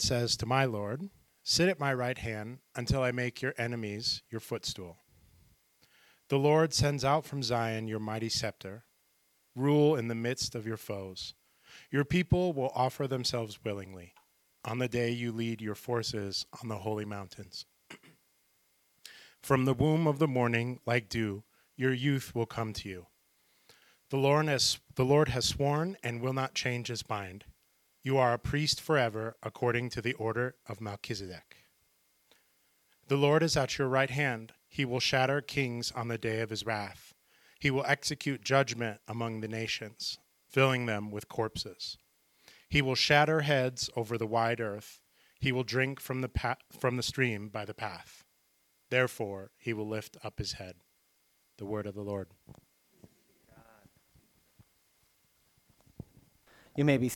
Says to my Lord, Sit at my right hand until I make your enemies your footstool. The Lord sends out from Zion your mighty scepter. Rule in the midst of your foes. Your people will offer themselves willingly on the day you lead your forces on the holy mountains. From the womb of the morning, like dew, your youth will come to you. The Lord has, the Lord has sworn and will not change his mind. You are a priest forever, according to the order of Melchizedek. The Lord is at your right hand. He will shatter kings on the day of his wrath. He will execute judgment among the nations, filling them with corpses. He will shatter heads over the wide earth. He will drink from the, pa- from the stream by the path. Therefore, he will lift up his head. The word of the Lord. You may be.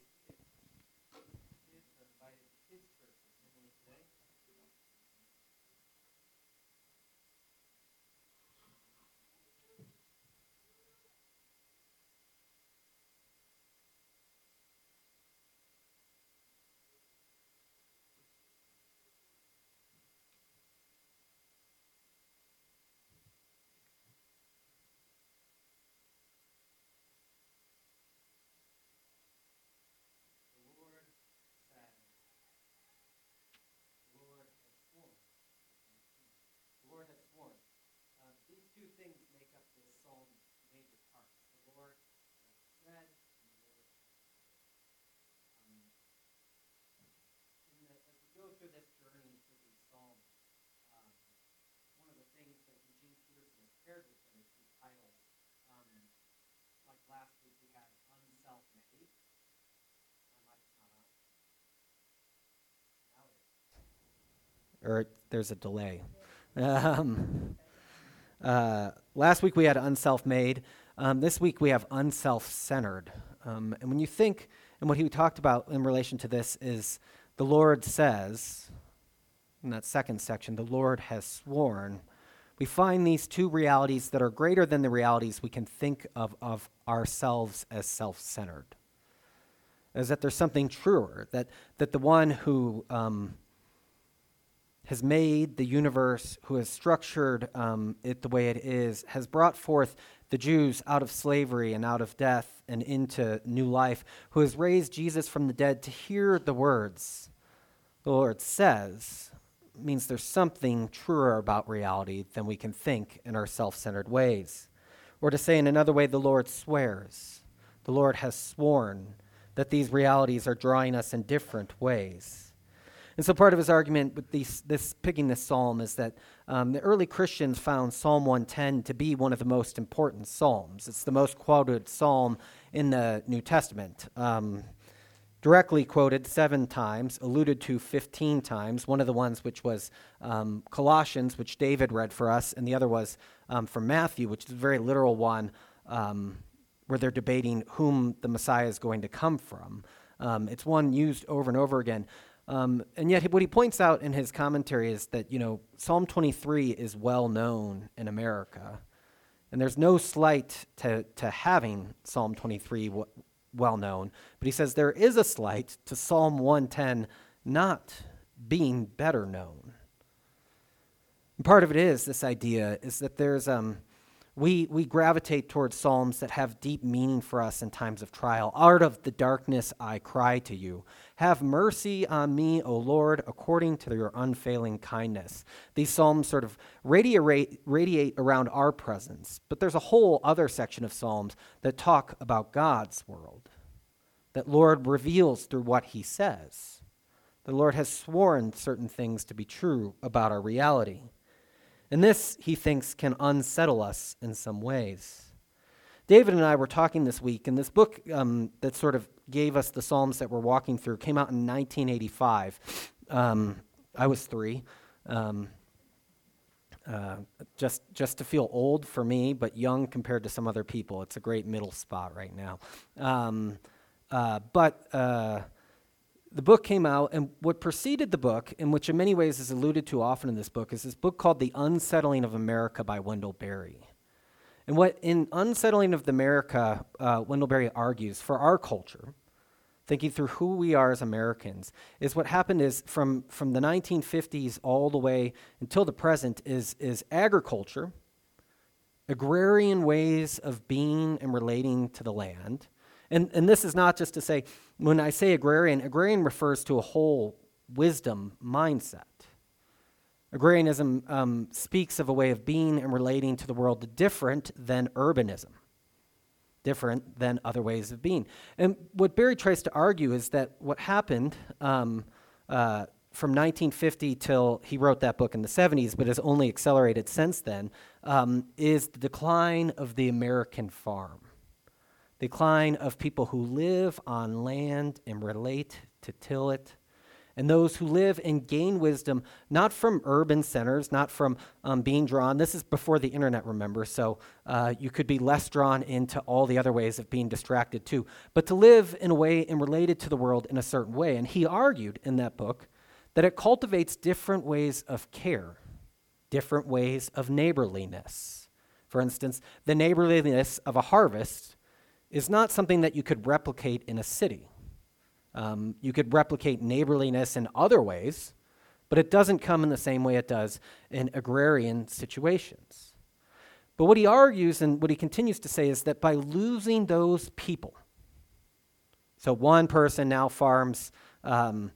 Things make up this psalm's major parts. The Lord said, and the Lord um, the, as we go through this journey through these psalms, um, one of the things that Eugene Peterson has paired with them is these titles. Um, like last week we had unself-made. My mic's not on. Now it is. Or there's a delay. Um, uh, last week we had unself made. Um, this week we have unself centered. Um, and when you think, and what he talked about in relation to this is the Lord says, in that second section, the Lord has sworn. We find these two realities that are greater than the realities we can think of of ourselves as self centered. Is that there's something truer, that, that the one who um, has made the universe, who has structured um, it the way it is, has brought forth the Jews out of slavery and out of death and into new life, who has raised Jesus from the dead to hear the words the Lord says, means there's something truer about reality than we can think in our self centered ways. Or to say in another way, the Lord swears. The Lord has sworn that these realities are drawing us in different ways. And so part of his argument with these, this picking this psalm is that um, the early Christians found Psalm 110 to be one of the most important psalms. It's the most quoted psalm in the New Testament. Um, directly quoted seven times, alluded to 15 times. One of the ones which was um, Colossians, which David read for us, and the other was um, from Matthew, which is a very literal one um, where they're debating whom the Messiah is going to come from. Um, it's one used over and over again. Um, and yet, what he points out in his commentary is that, you know, Psalm 23 is well known in America. And there's no slight to, to having Psalm 23 w- well known. But he says there is a slight to Psalm 110 not being better known. And part of it is this idea is that there's. Um, we, we gravitate towards psalms that have deep meaning for us in times of trial. Out of the darkness I cry to you. Have mercy on me, O Lord, according to your unfailing kindness. These psalms sort of radiate, radiate around our presence, but there's a whole other section of psalms that talk about God's world, that Lord reveals through what he says. The Lord has sworn certain things to be true about our reality. And this, he thinks, can unsettle us in some ways. David and I were talking this week, and this book um, that sort of gave us the Psalms that we're walking through came out in 1985. Um, I was three. Um, uh, just just to feel old for me, but young compared to some other people. It's a great middle spot right now. Um, uh, but uh, the book came out, and what preceded the book, and which in many ways is alluded to often in this book, is this book called The Unsettling of America by Wendell Berry. And what in Unsettling of America, uh, Wendell Berry argues for our culture, thinking through who we are as Americans, is what happened is from, from the 1950s all the way until the present is, is agriculture, agrarian ways of being and relating to the land. And, and this is not just to say, when I say agrarian, agrarian refers to a whole wisdom mindset. Agrarianism um, speaks of a way of being and relating to the world different than urbanism different than other ways of being. And what Berry tries to argue is that what happened um, uh, from 1950 till he wrote that book in the 70s, but has only accelerated since then, um, is the decline of the American farm. The decline of people who live on land and relate to till it and those who live and gain wisdom not from urban centers, not from um, being drawn. This is before the internet, remember, so uh, you could be less drawn into all the other ways of being distracted too, but to live in a way and related to the world in a certain way. And he argued in that book that it cultivates different ways of care, different ways of neighborliness. For instance, the neighborliness of a harvest is not something that you could replicate in a city. Um, you could replicate neighborliness in other ways, but it doesn't come in the same way it does in agrarian situations. But what he argues and what he continues to say is that by losing those people, so one person now farms um,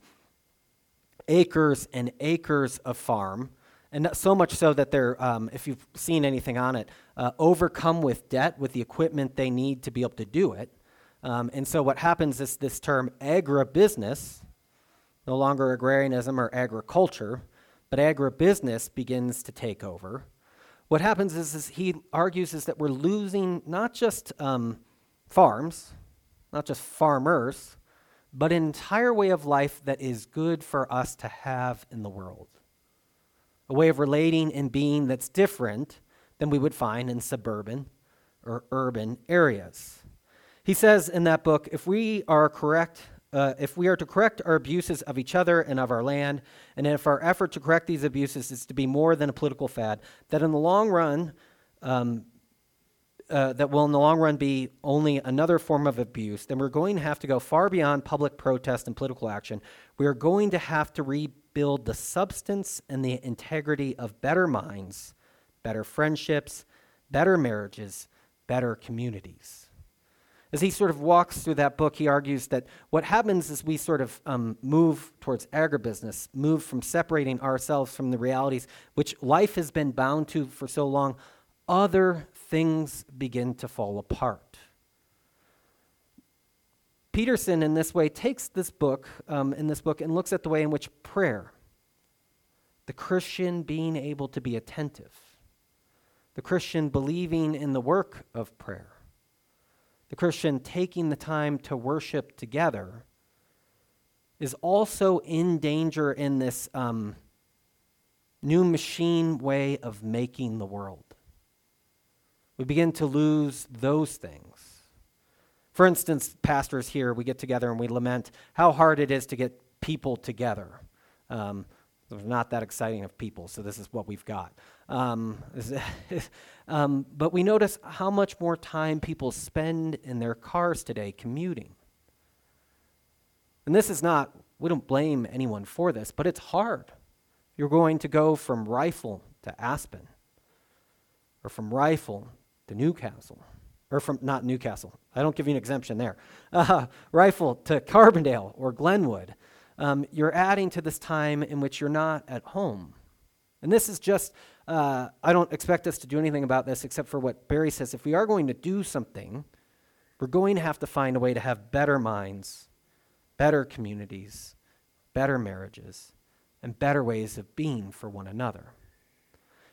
acres and acres of farm, and so much so that they're, um, if you've seen anything on it, uh, overcome with debt with the equipment they need to be able to do it. Um, and so what happens is this term agribusiness, no longer agrarianism or agriculture, but agribusiness begins to take over. What happens is, is he argues is that we're losing not just um, farms, not just farmers, but an entire way of life that is good for us to have in the world. A way of relating and being that's different than we would find in suburban or urban areas. He says in that book if we are correct, uh, if we are to correct our abuses of each other and of our land, and if our effort to correct these abuses is to be more than a political fad, that in the long run, um, uh, that will in the long run be only another form of abuse, then we're going to have to go far beyond public protest and political action. We are going to have to rebuild the substance and the integrity of better minds, better friendships, better marriages, better communities. As he sort of walks through that book, he argues that what happens is we sort of um, move towards agribusiness, move from separating ourselves from the realities which life has been bound to for so long, other things begin to fall apart. Peterson, in this way, takes this book, um, in this book, and looks at the way in which prayer, the Christian being able to be attentive, the Christian believing in the work of prayer, the Christian taking the time to worship together, is also in danger in this um, new machine way of making the world. We begin to lose those things. For instance, pastors here, we get together and we lament how hard it is to get people together. Um, there's not that exciting of people, so this is what we've got. Um, um, but we notice how much more time people spend in their cars today commuting. And this is not, we don't blame anyone for this, but it's hard. You're going to go from Rifle to Aspen, or from Rifle to New Castle, or from, not New Castle, I don't give you an exemption there, uh, Rifle to Carbondale or Glenwood. Um, you're adding to this time in which you're not at home. And this is just, uh, I don't expect us to do anything about this except for what Berry says. If we are going to do something, we're going to have to find a way to have better minds, better communities, better marriages, and better ways of being for one another.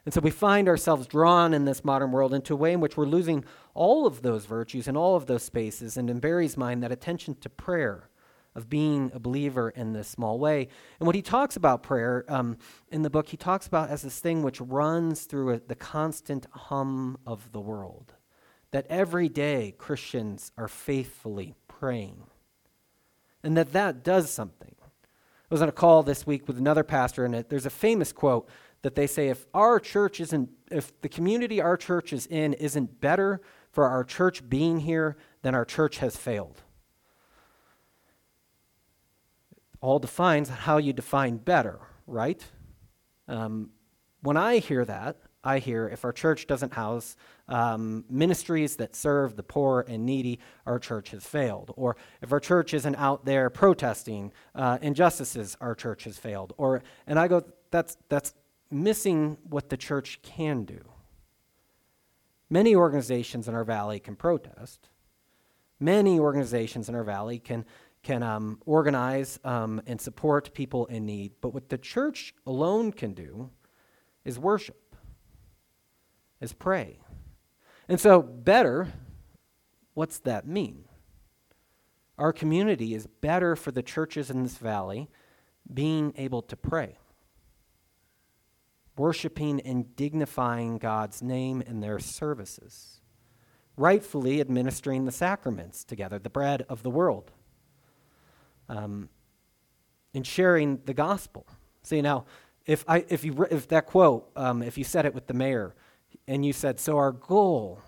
And so we find ourselves drawn in this modern world into a way in which we're losing all of those virtues and all of those spaces. And in Berry's mind, that attention to prayer of being a believer in this small way. And what he talks about prayer um, in the book, he talks about as this thing which runs through a, the constant hum of the world. That every day Christians are faithfully praying. And that that does something. I was on a call this week with another pastor, and it, there's a famous quote that they say if our church isn't, if the community our church is in isn't better for our church being here, then our church has failed. All defines how you define better, right? Um, when I hear that, I hear if our church doesn't house um, ministries that serve the poor and needy, our church has failed. Or if our church isn't out there protesting uh, injustices, our church has failed. Or and I go, that's that's missing what the church can do. Many organizations in our valley can protest. Many organizations in our valley can can um, organize um, and support people in need. But what the church alone can do is worship is pray. And so, better, what's that mean? Our community is better for the churches in this valley being able to pray, worshiping and dignifying God's name in their services, rightfully administering the sacraments together, the bread of the world, um, and sharing the gospel. See, now, if, I, if, you, if that quote, um, if you said it with the mayor, and you said, So our goal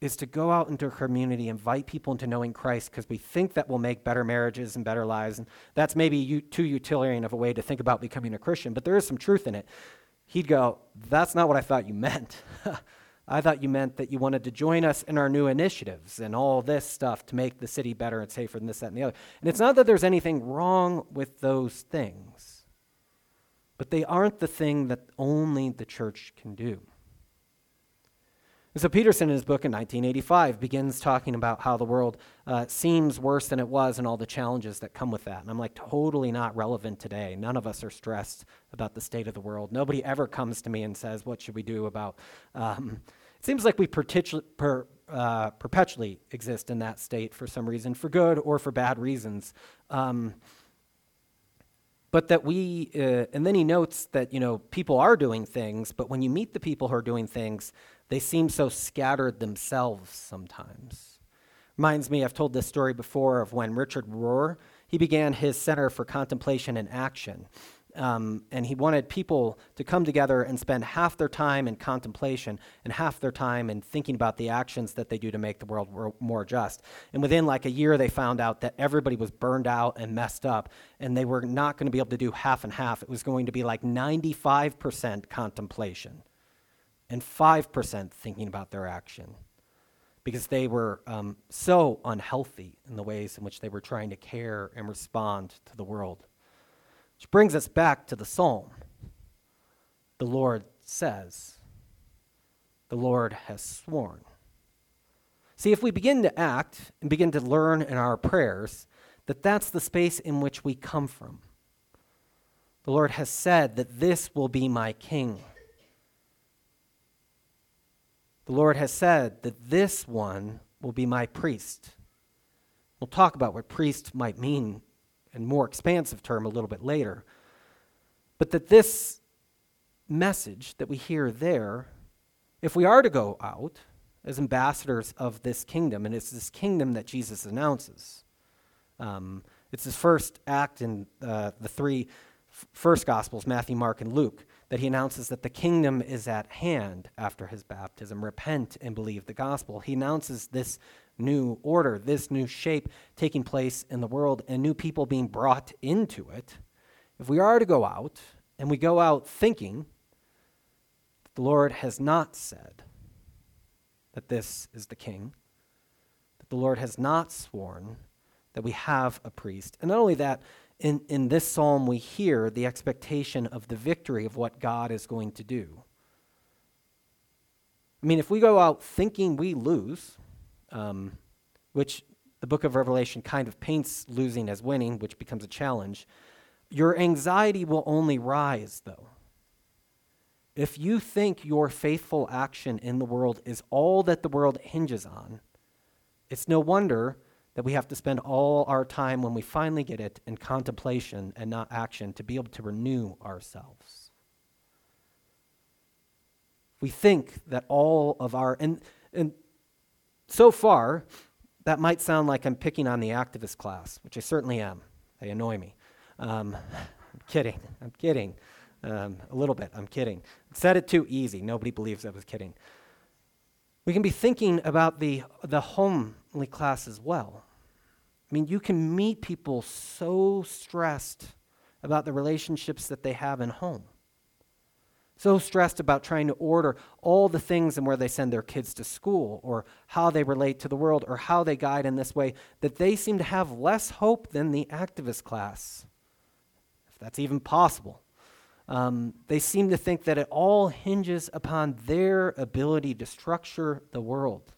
is to go out into a community, invite people into knowing Christ because we think that will make better marriages and better lives. And that's maybe too utilitarian of a way to think about becoming a Christian, but there is some truth in it. He'd go, That's not what I thought you meant. I thought you meant that you wanted to join us in our new initiatives and all this stuff to make the city better and safer and this, that, and the other. And it's not that there's anything wrong with those things, but they aren't the thing that only the church can do. And so Peterson, in his book in 1985, begins talking about how the world uh, seems worse than it was and all the challenges that come with that. And I'm like, totally not relevant today. None of us are stressed about the state of the world. Nobody ever comes to me and says, what should we do about... Um, it seems like we per, uh, perpetually exist in that state for some reason, for good or for bad reasons. Um, but that we, uh, and then he notes that, you know, people are doing things, but when you meet the people who are doing things, they seem so scattered themselves sometimes. Reminds me, I've told this story before of when Richard Rohr, he began his Center for Contemplation and Action. Um, and he wanted people to come together and spend half their time in contemplation and half their time in thinking about the actions that they do to make the world more just. And within like a year, they found out that everybody was burned out and messed up, and they were not going to be able to do half and half. It was going to be like 95% contemplation and 5% thinking about their action because they were um, so unhealthy in the ways in which they were trying to care and respond to the world. Which brings us back to the psalm. The Lord says, The Lord has sworn. See, if we begin to act and begin to learn in our prayers that that's the space in which we come from. The Lord has said that this will be my king. The Lord has said that this one will be my priest. We'll talk about what priest might mean in more expansive term a little bit later. But that this message that we hear there, if we are to go out as ambassadors of this kingdom, and it's this kingdom that Jesus announces, um, it's his first act in uh, the three f- first Gospels, Matthew, Mark, and Luke that he announces that the kingdom is at hand after his baptism. Repent and believe the gospel. He announces this new order, this new shape taking place in the world, and new people being brought into it. If we are to go out, and we go out thinking that the Lord has not said that this is the king, that the Lord has not sworn that we have a priest, and not only that, in, in this psalm, we hear the expectation of the victory of what God is going to do. I mean, if we go out thinking we lose, um, which the book of Revelation kind of paints losing as winning, which becomes a challenge, your anxiety will only rise, though. If you think your faithful action in the world is all that the world hinges on, it's no wonder that we have to spend all our time when we finally get it in contemplation and not action to be able to renew ourselves. We think that all of our, and, and so far, that might sound like I'm picking on the activist class, which I certainly am. They annoy me. Um, I'm kidding. I'm kidding. Um, a little bit. I'm kidding. I said it too easy. Nobody believes I was kidding. We can be thinking about the, the homely class as well. I mean, you can meet people so stressed about the relationships that they have in home. So stressed about trying to order all the things and where they send their kids to school, or how they relate to the world, or how they guide in this way, that they seem to have less hope than the activist class, if that's even possible. Um, they seem to think that it all hinges upon their ability to structure the world.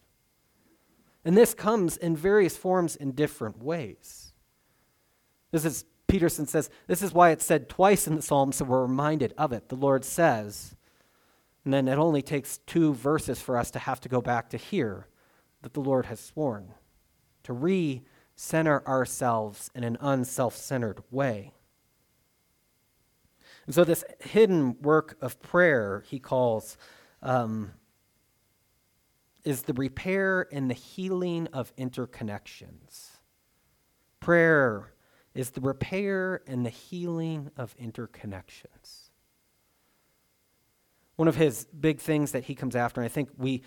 And this comes in various forms in different ways. This is, Peterson says, this is why it's said twice in the Psalms, so we're reminded of it. The Lord says, and then it only takes two verses for us to have to go back to hear that the Lord has sworn to re center ourselves in an unself centered way. And so, this hidden work of prayer, he calls um, is the repair and the healing of interconnections. Prayer is the repair and the healing of interconnections. One of his big things that he comes after, and I think we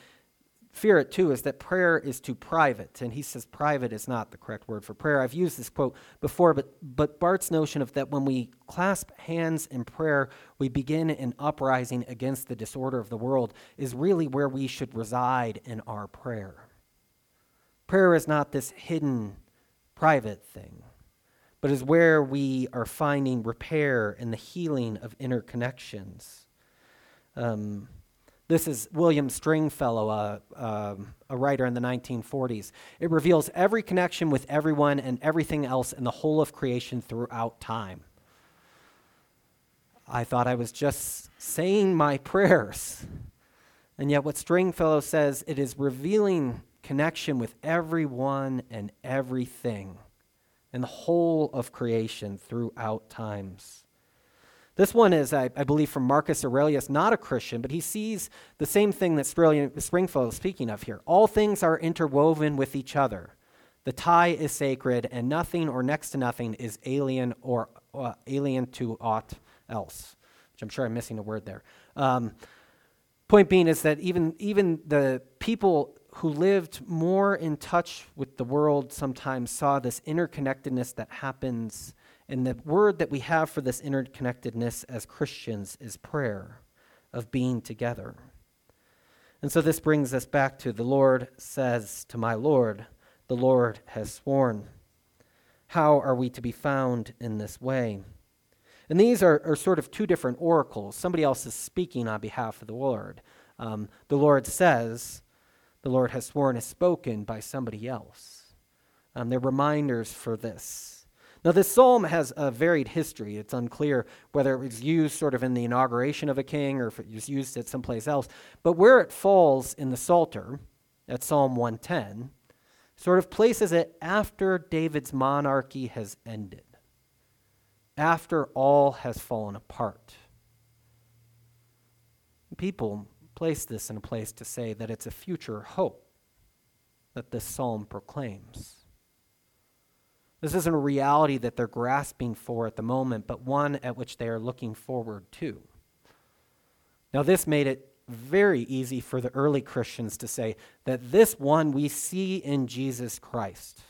fear it too is that prayer is too private. And he says private is not the correct word for prayer. I've used this quote before, but, but Barth's notion of that when we clasp hands in prayer, we begin an uprising against the disorder of the world is really where we should reside in our prayer. Prayer is not this hidden, private thing, but is where we are finding repair and the healing of interconnections. Um, this is William Stringfellow, a, um, a writer in the 1940s. It reveals every connection with everyone and everything else in the whole of creation throughout time. I thought I was just saying my prayers. And yet, what Stringfellow says, it is revealing connection with everyone and everything in the whole of creation throughout times. This one is, I, I, believe, from Marcus Aurelius, not a Christian, but he sees the same thing that Stringfellow is speaking of here. All things are interwoven with each other. The tie is sacred, and nothing or next to nothing is alien or uh, alien to aught else. Which I'm sure I'm missing a word there. Um, point being is that even even the people who lived more in touch with the world sometimes saw this interconnectedness that happens and the word that we have for this interconnectedness as Christians is prayer, of being together. And so this brings us back to the Lord says to my Lord, the Lord has sworn. How are we to be found in this way? And these are, are sort of two different oracles. Somebody else is speaking on behalf of the Lord. Um, the Lord says, the Lord has sworn is spoken by somebody else. Um, they're reminders for this. Now, this psalm has a varied history. It's unclear whether it was used sort of in the inauguration of a king or if it was used at someplace else. But where it falls in the Psalter, at Psalm 110, sort of places it after David's monarchy has ended, after all has fallen apart. People place this in a place to say that it's a future hope that this psalm proclaims. This isn't a reality that they're grasping for at the moment, but one at which they are looking forward to. Now, this made it very easy for the early Christians to say that this one we see in Jesus Christ.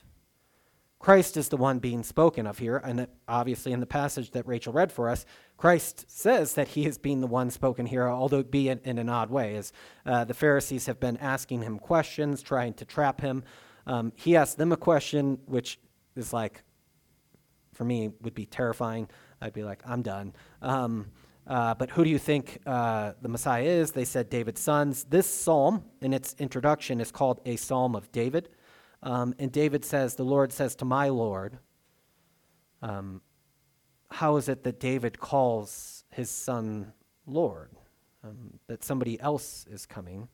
Christ is the one being spoken of here, and obviously in the passage that Rachel read for us, Christ says that he is being the one spoken here, although it be in, in an odd way, as uh, the Pharisees have been asking him questions, trying to trap him. Um, he asked them a question which is like, for me, would be terrifying. I'd be like, I'm done. Um, uh, but who do you think uh, the Messiah is? They said David's sons. This psalm, in its introduction, is called a psalm of David. Um, and David says, The Lord says to my Lord, um, How is it that David calls his son Lord? Um, that somebody else is coming.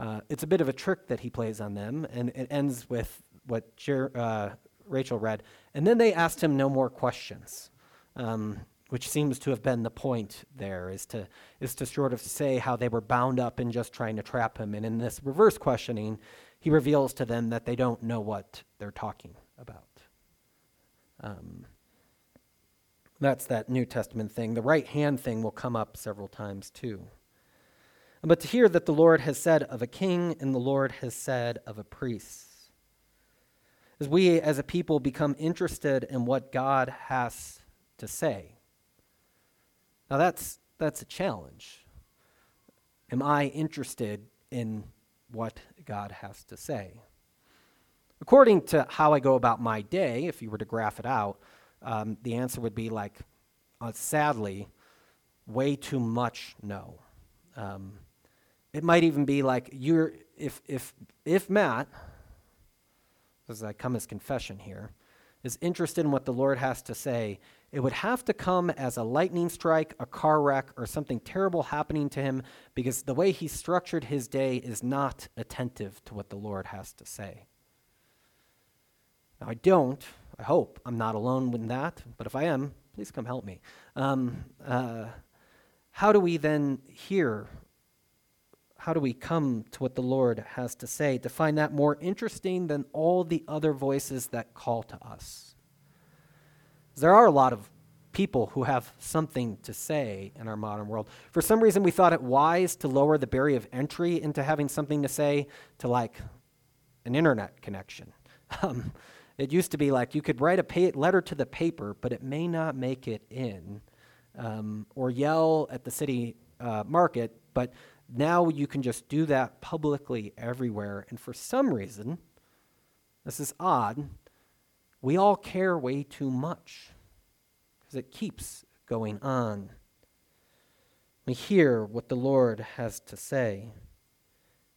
Uh, it's a bit of a trick that he plays on them, and it ends with what Jer- uh, Rachel read. And then they asked him no more questions, um, which seems to have been the point there, is to, is to sort of say how they were bound up in just trying to trap him. And in this reverse questioning, he reveals to them that they don't know what they're talking about. Um, that's that New Testament thing. The right hand thing will come up several times too. But to hear that the Lord has said of a king and the Lord has said of a priest. as we as a people become interested in what God has to say. Now that's that's a challenge. Am I interested in what God has to say? According to how I go about my day, if you were to graph it out, um, the answer would be like, uh, sadly, way too much no. Um, it might even be like you're if if if Matt, as I come as confession here, is interested in what the Lord has to say, it would have to come as a lightning strike, a car wreck, or something terrible happening to him because the way he structured his day is not attentive to what the Lord has to say. Now, I don't, I hope I'm not alone in that, but if I am, please come help me. Um, uh, how do we then hear? How do we come to what the Lord has to say to find that more interesting than all the other voices that call to us? There are a lot of people who have something to say in our modern world. For some reason, we thought it wise to lower the barrier of entry into having something to say to like an internet connection. Um, it used to be like you could write a letter to the paper, but it may not make it in, um, or yell at the city uh, market, but now you can just do that publicly everywhere. And for some reason, this is odd, we all care way too much because it keeps going on. We hear what the Lord has to say.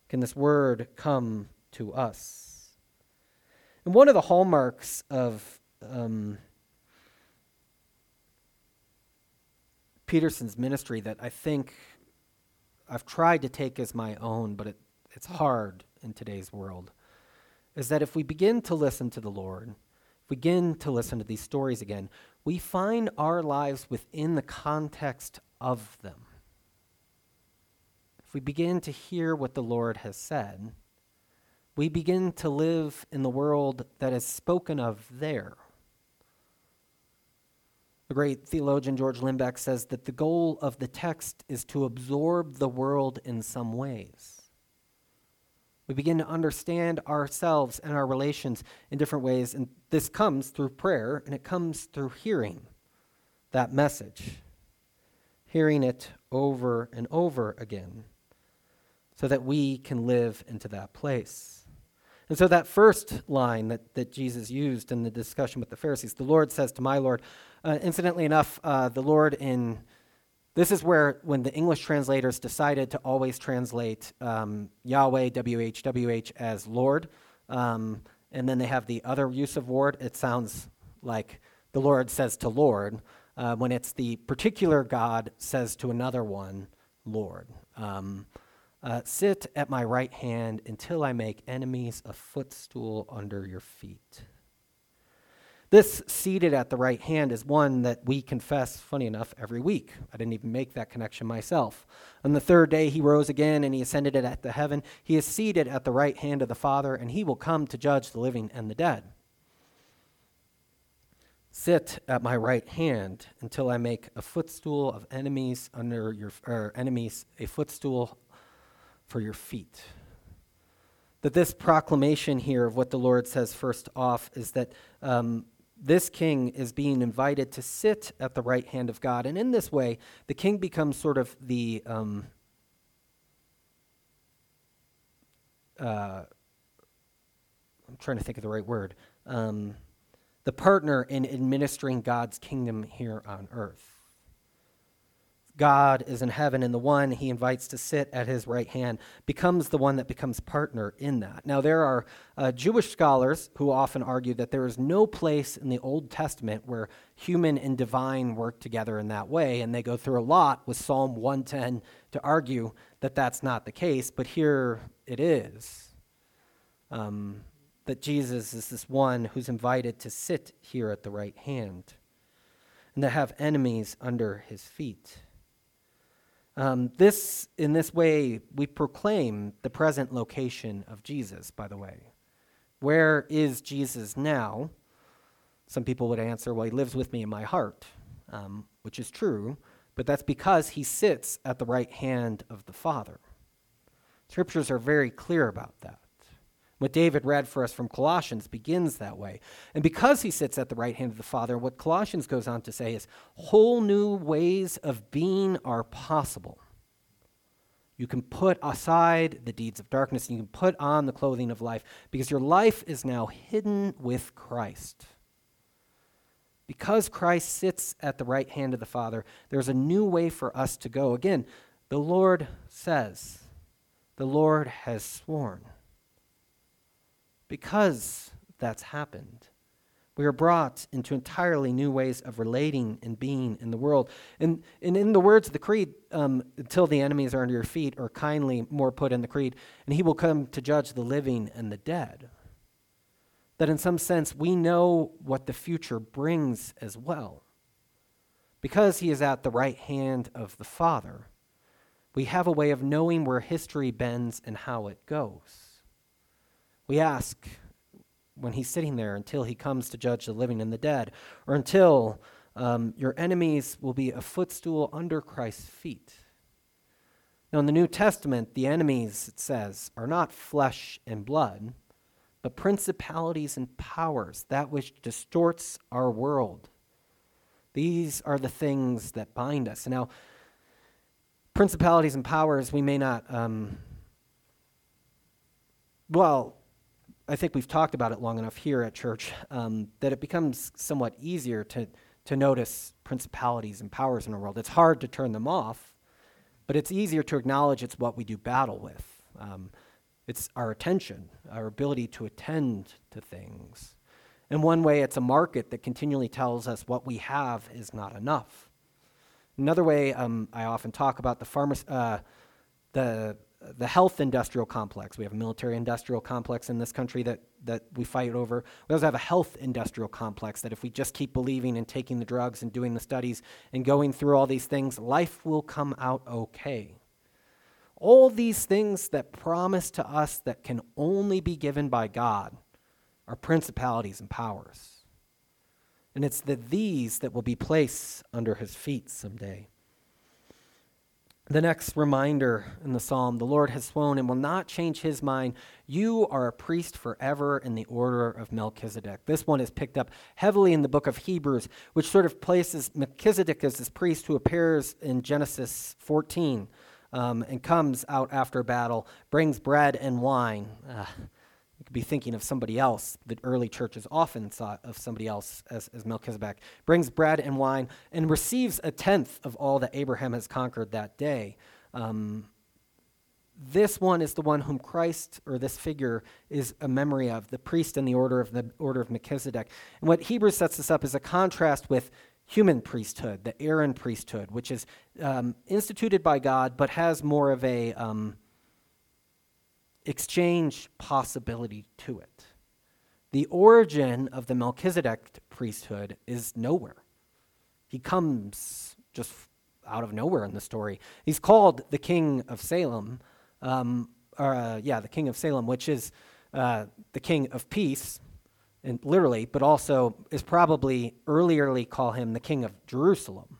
Can this word come to us? And one of the hallmarks of um, Peterson's ministry that I think I've tried to take as my own, but it, it's hard in today's world, is that if we begin to listen to the Lord, begin to listen to these stories again, we find our lives within the context of them. If we begin to hear what the Lord has said, we begin to live in the world that is spoken of there. The great theologian George Lindbeck says that the goal of the text is to absorb the world in some ways. We begin to understand ourselves and our relations in different ways, and this comes through prayer and it comes through hearing that message, hearing it over and over again, so that we can live into that place. And so, that first line that, that Jesus used in the discussion with the Pharisees, the Lord says to my Lord, uh, incidentally enough, uh, the Lord in this is where, when the English translators decided to always translate um, Yahweh, WH, WH as Lord, um, and then they have the other use of word, it sounds like the Lord says to Lord, uh, when it's the particular God says to another one, Lord. Um, uh, sit at my right hand until I make enemies a footstool under your feet. This seated at the right hand is one that we confess, funny enough, every week. I didn't even make that connection myself. On the third day, he rose again and he ascended it at the heaven. He is seated at the right hand of the Father, and he will come to judge the living and the dead. Sit at my right hand until I make a footstool of enemies under your or enemies a footstool for your feet. That this proclamation here of what the Lord says first off is that um, this king is being invited to sit at the right hand of God. And in this way, the king becomes sort of the. Um, uh, I'm trying to think of the right word. Um, the partner in administering God's kingdom here on earth. God is in heaven, and the one he invites to sit at his right hand becomes the one that becomes partner in that. Now, there are uh, Jewish scholars who often argue that there is no place in the Old Testament where human and divine work together in that way, and they go through a lot with Psalm 110 to argue that that's not the case, but here it is. Um, that Jesus is this one who's invited to sit here at the right hand and to have enemies under his feet. Um, this, in this way, we proclaim the present location of Jesus, by the way. Where is Jesus now? Some people would answer, well, he lives with me in my heart, um, which is true, but that's because he sits at the right hand of the Father. Scriptures are very clear about that. What David read for us from Colossians begins that way. And because he sits at the right hand of the Father, what Colossians goes on to say is whole new ways of being are possible. You can put aside the deeds of darkness and you can put on the clothing of life because your life is now hidden with Christ. Because Christ sits at the right hand of the Father, there's a new way for us to go. Again, the Lord says, the Lord has sworn. Because that's happened, we are brought into entirely new ways of relating and being in the world. And, and in the words of the Creed, um, until the enemies are under your feet, or kindly more put in the Creed, and he will come to judge the living and the dead. That in some sense, we know what the future brings as well. Because he is at the right hand of the Father, we have a way of knowing where history bends and how it goes. We ask, when he's sitting there until he comes to judge the living and the dead, or until um, your enemies will be a footstool under Christ's feet. Now, in the New Testament, the enemies, it says, are not flesh and blood, but principalities and powers, that which distorts our world. These are the things that bind us. Now, principalities and powers, we may not, um, well, I think we've talked about it long enough here at church um, that it becomes somewhat easier to, to notice principalities and powers in the world. It's hard to turn them off, but it's easier to acknowledge it's what we do battle with. Um, it's our attention, our ability to attend to things. In one way, it's a market that continually tells us what we have is not enough. Another way, um, I often talk about the, pharma- uh, the the health industrial complex. We have a military industrial complex in this country that, that we fight over. We also have a health industrial complex that if we just keep believing and taking the drugs and doing the studies and going through all these things, life will come out okay. All these things that promise to us that can only be given by God are principalities and powers. And it's the these that will be placed under his feet someday. The next reminder in the psalm the Lord has sworn and will not change his mind. You are a priest forever in the order of Melchizedek. This one is picked up heavily in the book of Hebrews, which sort of places Melchizedek as this priest who appears in Genesis 14 um, and comes out after battle, brings bread and wine. Uh, you could be thinking of somebody else. The early churches often thought of somebody else as, as Melchizedek. Brings bread and wine and receives a tenth of all that Abraham has conquered that day. Um, this one is the one whom Christ, or this figure, is a memory of, the priest in the order of the order of Melchizedek. And what Hebrews sets this up is a contrast with human priesthood, the Aaron priesthood, which is um, instituted by God but has more of a um, exchange possibility to it. The origin of the Melchizedek priesthood is nowhere. He comes just out of nowhere in the story. He's called the king of Salem, um, or uh, yeah, the king of Salem, which is uh, the king of peace, and literally, but also is probably earlierly call him the king of Jerusalem,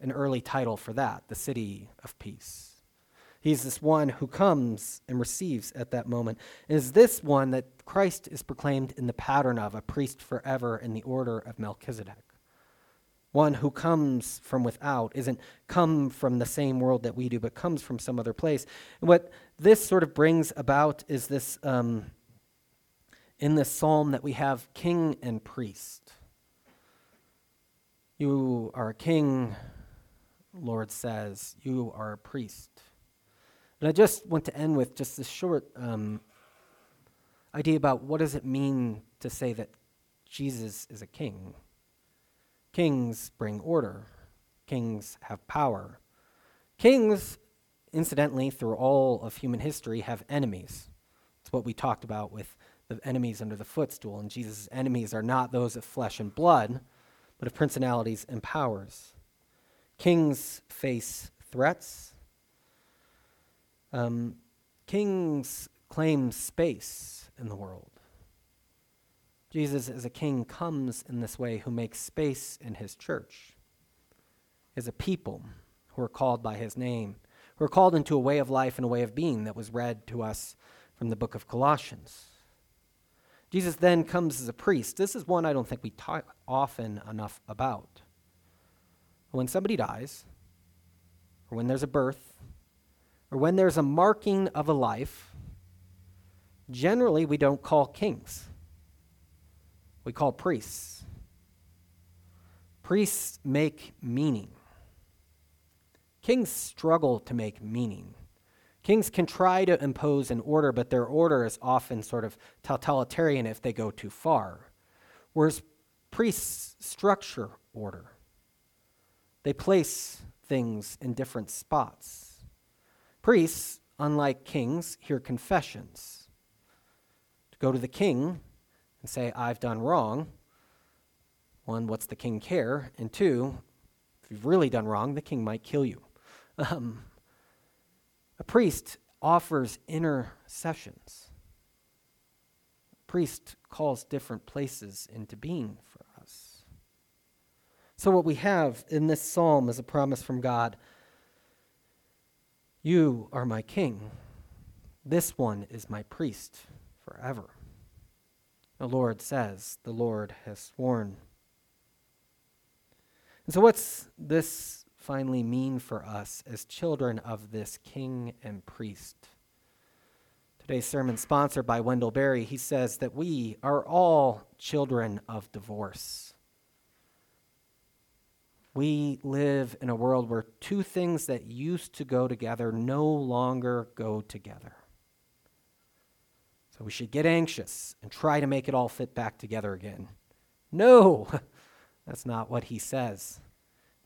an early title for that, the city of peace. He's this one who comes and receives at that moment. It is this one that Christ is proclaimed in the pattern of a priest forever in the order of Melchizedek. One who comes from without, isn't come from the same world that we do, but comes from some other place. And what this sort of brings about is this um, in this psalm that we have king and priest. You are a king, Lord says. You are a priest. And I just want to end with just this short um, idea about what does it mean to say that Jesus is a king. Kings bring order. Kings have power. Kings, incidentally, through all of human history, have enemies. It's what we talked about with the enemies under the footstool. And Jesus' enemies are not those of flesh and blood, but of principalities and powers. Kings face threats, um, kings claim space in the world. Jesus, as a king, comes in this way who makes space in his church. As a people who are called by his name, who are called into a way of life and a way of being that was read to us from the book of Colossians. Jesus then comes as a priest. This is one I don't think we talk often enough about. When somebody dies, or when there's a birth, or when there's a marking of a life, generally we don't call kings. We call priests. Priests make meaning. Kings struggle to make meaning. Kings can try to impose an order, but their order is often sort of totalitarian if they go too far. Whereas priests structure order, they place things in different spots. Priests, unlike kings, hear confessions. To go to the king and say, I've done wrong, one, what's the king care? And two, if you've really done wrong, the king might kill you. Um, a priest offers intercessions. A priest calls different places into being for us. So, what we have in this psalm is a promise from God You are my king. This one is my priest forever. The Lord says, The Lord has sworn. And so, what's this finally mean for us as children of this king and priest? Today's sermon, sponsored by Wendell Berry, he says that we are all children of divorce. We live in a world where two things that used to go together no longer go together. So we should get anxious and try to make it all fit back together again. No, that's not what he says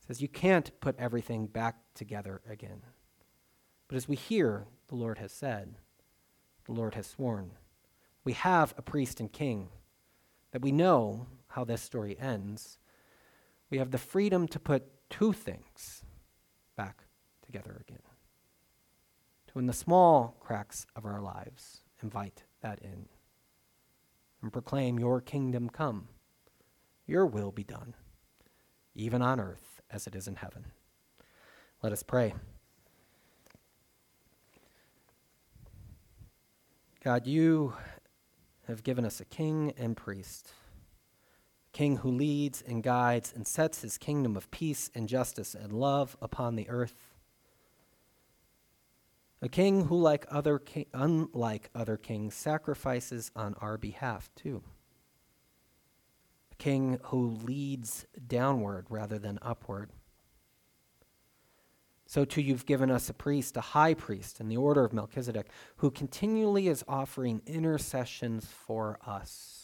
He says you can't put everything back together again. But as we hear, the Lord has said, the Lord has sworn. We have a priest and king that we know how this story ends. We have the freedom to put two things back together again. To, in the small cracks of our lives, invite that in and proclaim, Your kingdom come, your will be done, even on earth as it is in heaven. Let us pray. God, you have given us a king and priest, king who leads and guides and sets his kingdom of peace and justice and love upon the earth. A king who, like other ki- unlike other kings, sacrifices on our behalf too a king who leads downward rather than upward. So, too, you've given us a priest, a high priest in the order of Melchizedek, who continually is offering intercessions for us.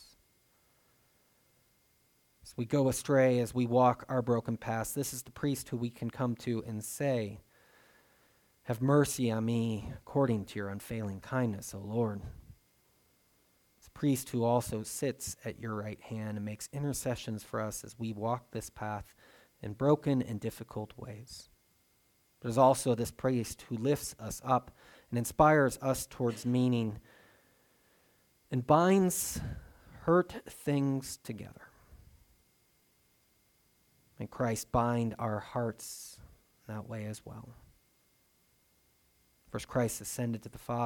We go astray, as we walk our broken paths, this is the priest who we can come to and say, Have mercy on me according to your unfailing kindness, O Lord This priest who also sits at your right hand and makes intercessions for us as we walk this path in broken and difficult ways. There's also this priest who lifts us up and inspires us towards meaning and binds hurt things together. May Christ bind our hearts that way as well. First, Christ ascended to the Father.